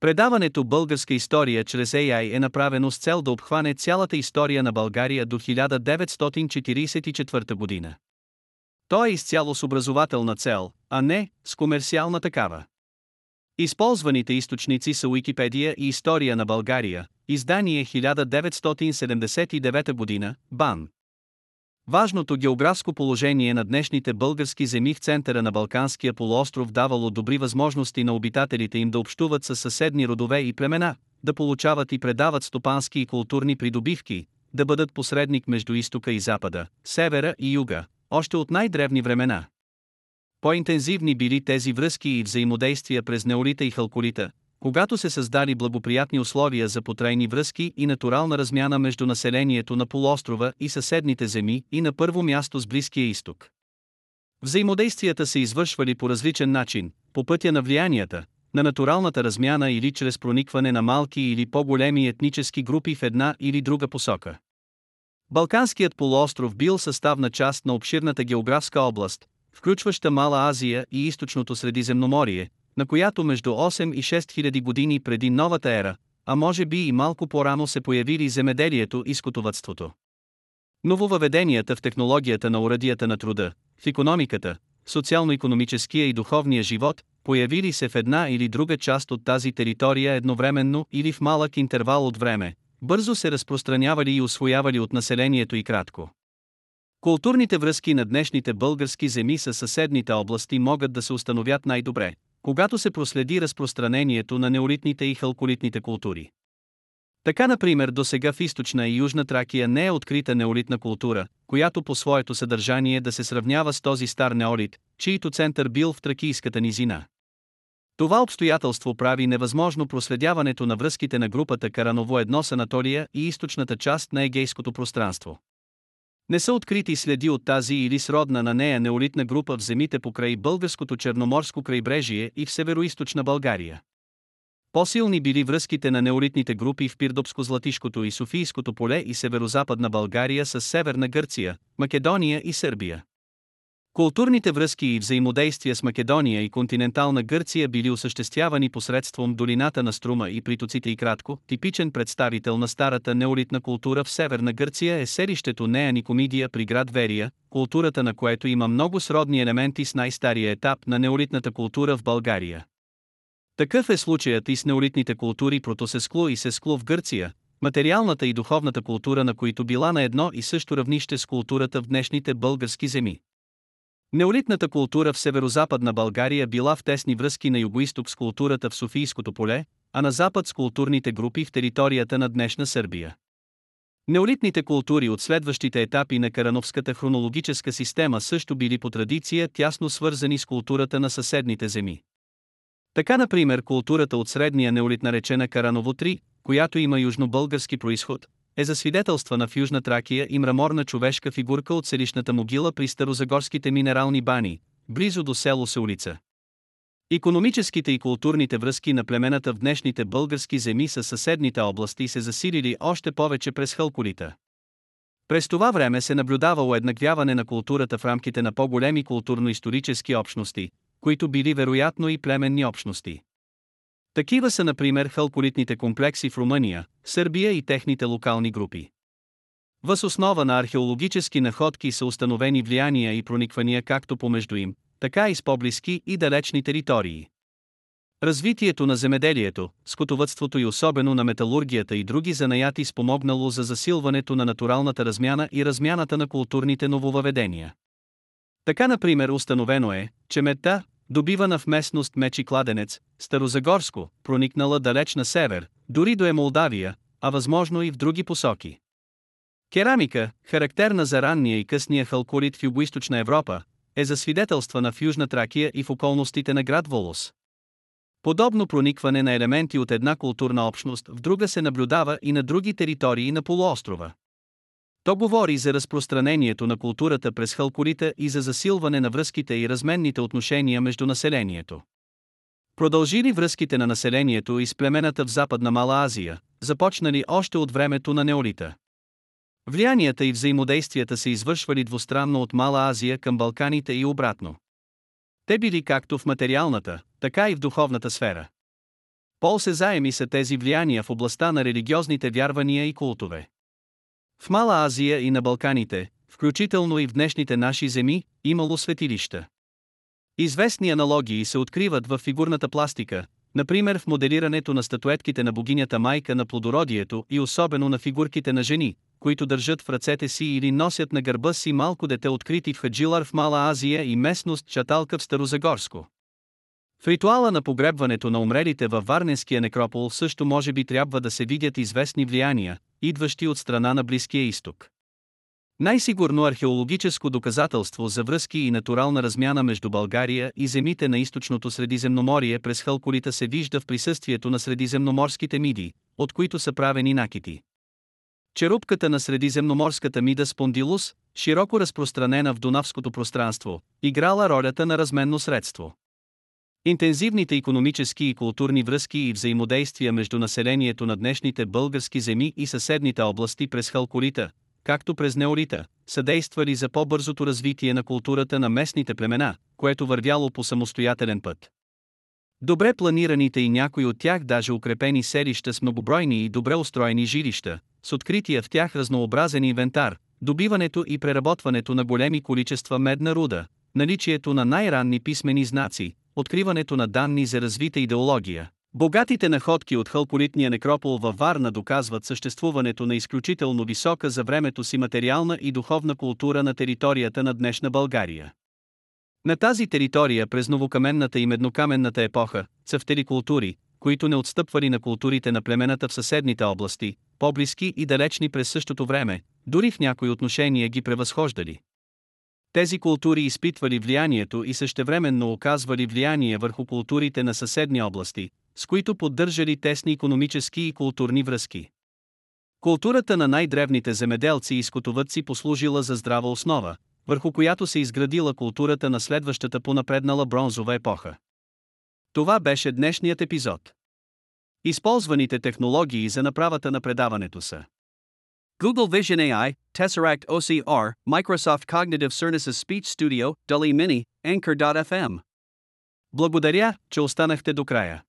Предаването Българска история чрез AI е направено с цел да обхване цялата история на България до 1944 година. То е изцяло с образователна цел, а не с комерциална такава. Използваните източници са Уикипедия и История на България, издание 1979 година, БАН. Важното географско положение на днешните български земи в центъра на Балканския полуостров давало добри възможности на обитателите им да общуват с съседни родове и племена, да получават и предават стопански и културни придобивки, да бъдат посредник между изтока и запада, севера и юга, още от най-древни времена. По-интензивни били тези връзки и взаимодействия през неолита и халколита, когато се създали благоприятни условия за потрайни връзки и натурална размяна между населението на полуострова и съседните земи и на първо място с Близкия изток. Взаимодействията се извършвали по различен начин, по пътя на влиянията, на натуралната размяна или чрез проникване на малки или по-големи етнически групи в една или друга посока. Балканският полуостров бил съставна част на обширната географска област, включваща Мала Азия и източното Средиземноморие, на която между 8 и 6 хиляди години преди новата ера, а може би и малко по-рано се появили земеделието и скотовътството. Нововъведенията в технологията на урадията на труда, в економиката, социално-економическия и духовния живот, появили се в една или друга част от тази територия едновременно или в малък интервал от време, бързо се разпространявали и освоявали от населението и кратко. Културните връзки на днешните български земи с съседните области могат да се установят най-добре, когато се проследи разпространението на неолитните и халколитните култури. Така, например, до сега в източна и южна Тракия не е открита неолитна култура, която по своето съдържание да се сравнява с този стар неолит, чието център бил в Тракийската низина. Това обстоятелство прави невъзможно проследяването на връзките на групата Караново едно с Анатолия и източната част на егейското пространство. Не са открити следи от тази или сродна на нея неолитна група в земите покрай българското черноморско крайбрежие и в североизточна България. По-силни били връзките на неолитните групи в Пирдопско-Златишкото и Софийското поле и северо-западна България с Северна Гърция, Македония и Сърбия. Културните връзки и взаимодействия с Македония и континентална Гърция били осъществявани посредством долината на Струма и притоците и кратко, типичен представител на старата неолитна култура в Северна Гърция е селището Нея Никомидия при град Верия, културата на което има много сродни елементи с най-стария етап на неолитната култура в България. Такъв е случаят и с неолитните култури Протосескло и Сескло в Гърция, материалната и духовната култура на които била на едно и също равнище с културата в днешните български земи. Неолитната култура в северо-западна България била в тесни връзки на югоисток с културата в Софийското поле, а на запад с културните групи в територията на днешна Сърбия. Неолитните култури от следващите етапи на Карановската хронологическа система също били по традиция тясно свързани с културата на съседните земи. Така, например, културата от средния неолит наречена Караново 3, която има южнобългарски происход, е засвидетелствана в Южна Тракия и мраморна човешка фигурка от селищната могила при старозагорските минерални бани, близо до село Сеулица. Икономическите и културните връзки на племената в днешните български земи с съседните области се засилили още повече през хълколита. През това време се наблюдава уеднаквяване на културата в рамките на по-големи културно-исторически общности, които били вероятно и племенни общности. Такива са например халколитните комплекси в Румъния, Сърбия и техните локални групи. Въз основа на археологически находки са установени влияния и прониквания както помежду им, така и с по-близки и далечни територии. Развитието на земеделието, скотовътството и особено на металургията и други занаяти спомогнало за засилването на натуралната размяна и размяната на културните нововъведения. Така например установено е, че мета, добивана в местност Мечи кладенец, Старозагорско, проникнала далеч на север, дори до е Молдавия, а възможно и в други посоки. Керамика, характерна за ранния и късния халколит в Югоизточна Европа, е засвидетелствана в Южна Тракия и в околностите на град Волос. Подобно проникване на елементи от една културна общност в друга се наблюдава и на други територии на полуострова. То говори за разпространението на културата през халколита и за засилване на връзките и разменните отношения между населението. Продължили връзките на населението и с племената в Западна Мала Азия, започнали още от времето на неолита. Влиянията и взаимодействията се извършвали двустранно от Мала Азия към Балканите и обратно. Те били както в материалната, така и в духовната сфера. По-осезаеми са тези влияния в областта на религиозните вярвания и култове. В Мала Азия и на Балканите, включително и в днешните наши земи, имало светилища. Известни аналогии се откриват в фигурната пластика, например в моделирането на статуетките на богинята майка на плодородието и особено на фигурките на жени, които държат в ръцете си или носят на гърба си малко дете открити в Хаджилар в Мала Азия и местност Чаталка в Старозагорско. В ритуала на погребването на умрелите във Варненския некропол също може би трябва да се видят известни влияния, идващи от страна на Близкия изток. Най-сигурно археологическо доказателство за връзки и натурална размяна между България и земите на източното Средиземноморие през Халколита се вижда в присъствието на средиземноморските миди, от които са правени накити. Черупката на средиземноморската мида спондилус, широко разпространена в Дунавското пространство, играла ролята на разменно средство. Интензивните економически и културни връзки и взаимодействия между населението на днешните български земи и съседните области през Халколита, както през неолита, съдействали за по-бързото развитие на културата на местните племена, което вървяло по самостоятелен път. Добре планираните и някои от тях даже укрепени селища с многобройни и добре устроени жилища, с открития в тях разнообразен инвентар, добиването и преработването на големи количества медна руда, наличието на най-ранни писмени знаци, откриването на данни за развита идеология, Богатите находки от халполитния некропол във Варна доказват съществуването на изключително висока за времето си материална и духовна култура на територията на днешна България. На тази територия през новокаменната и меднокаменната епоха, цъфтели култури, които не отстъпвали на културите на племената в съседните области, по-близки и далечни през същото време, дори в някои отношения ги превъзхождали. Тези култури изпитвали влиянието и същевременно оказвали влияние върху културите на съседни области, с които поддържали тесни економически и културни връзки. Културата на най-древните земеделци и скотовъдци послужила за здрава основа, върху която се изградила културата на следващата понапреднала бронзова епоха. Това беше днешният епизод. Използваните технологии за направата на предаването са Google Vision AI, Tesseract OCR, Microsoft Cognitive Services Speech Studio, DALI Mini, Anchor.fm. Благодаря, че останахте до края.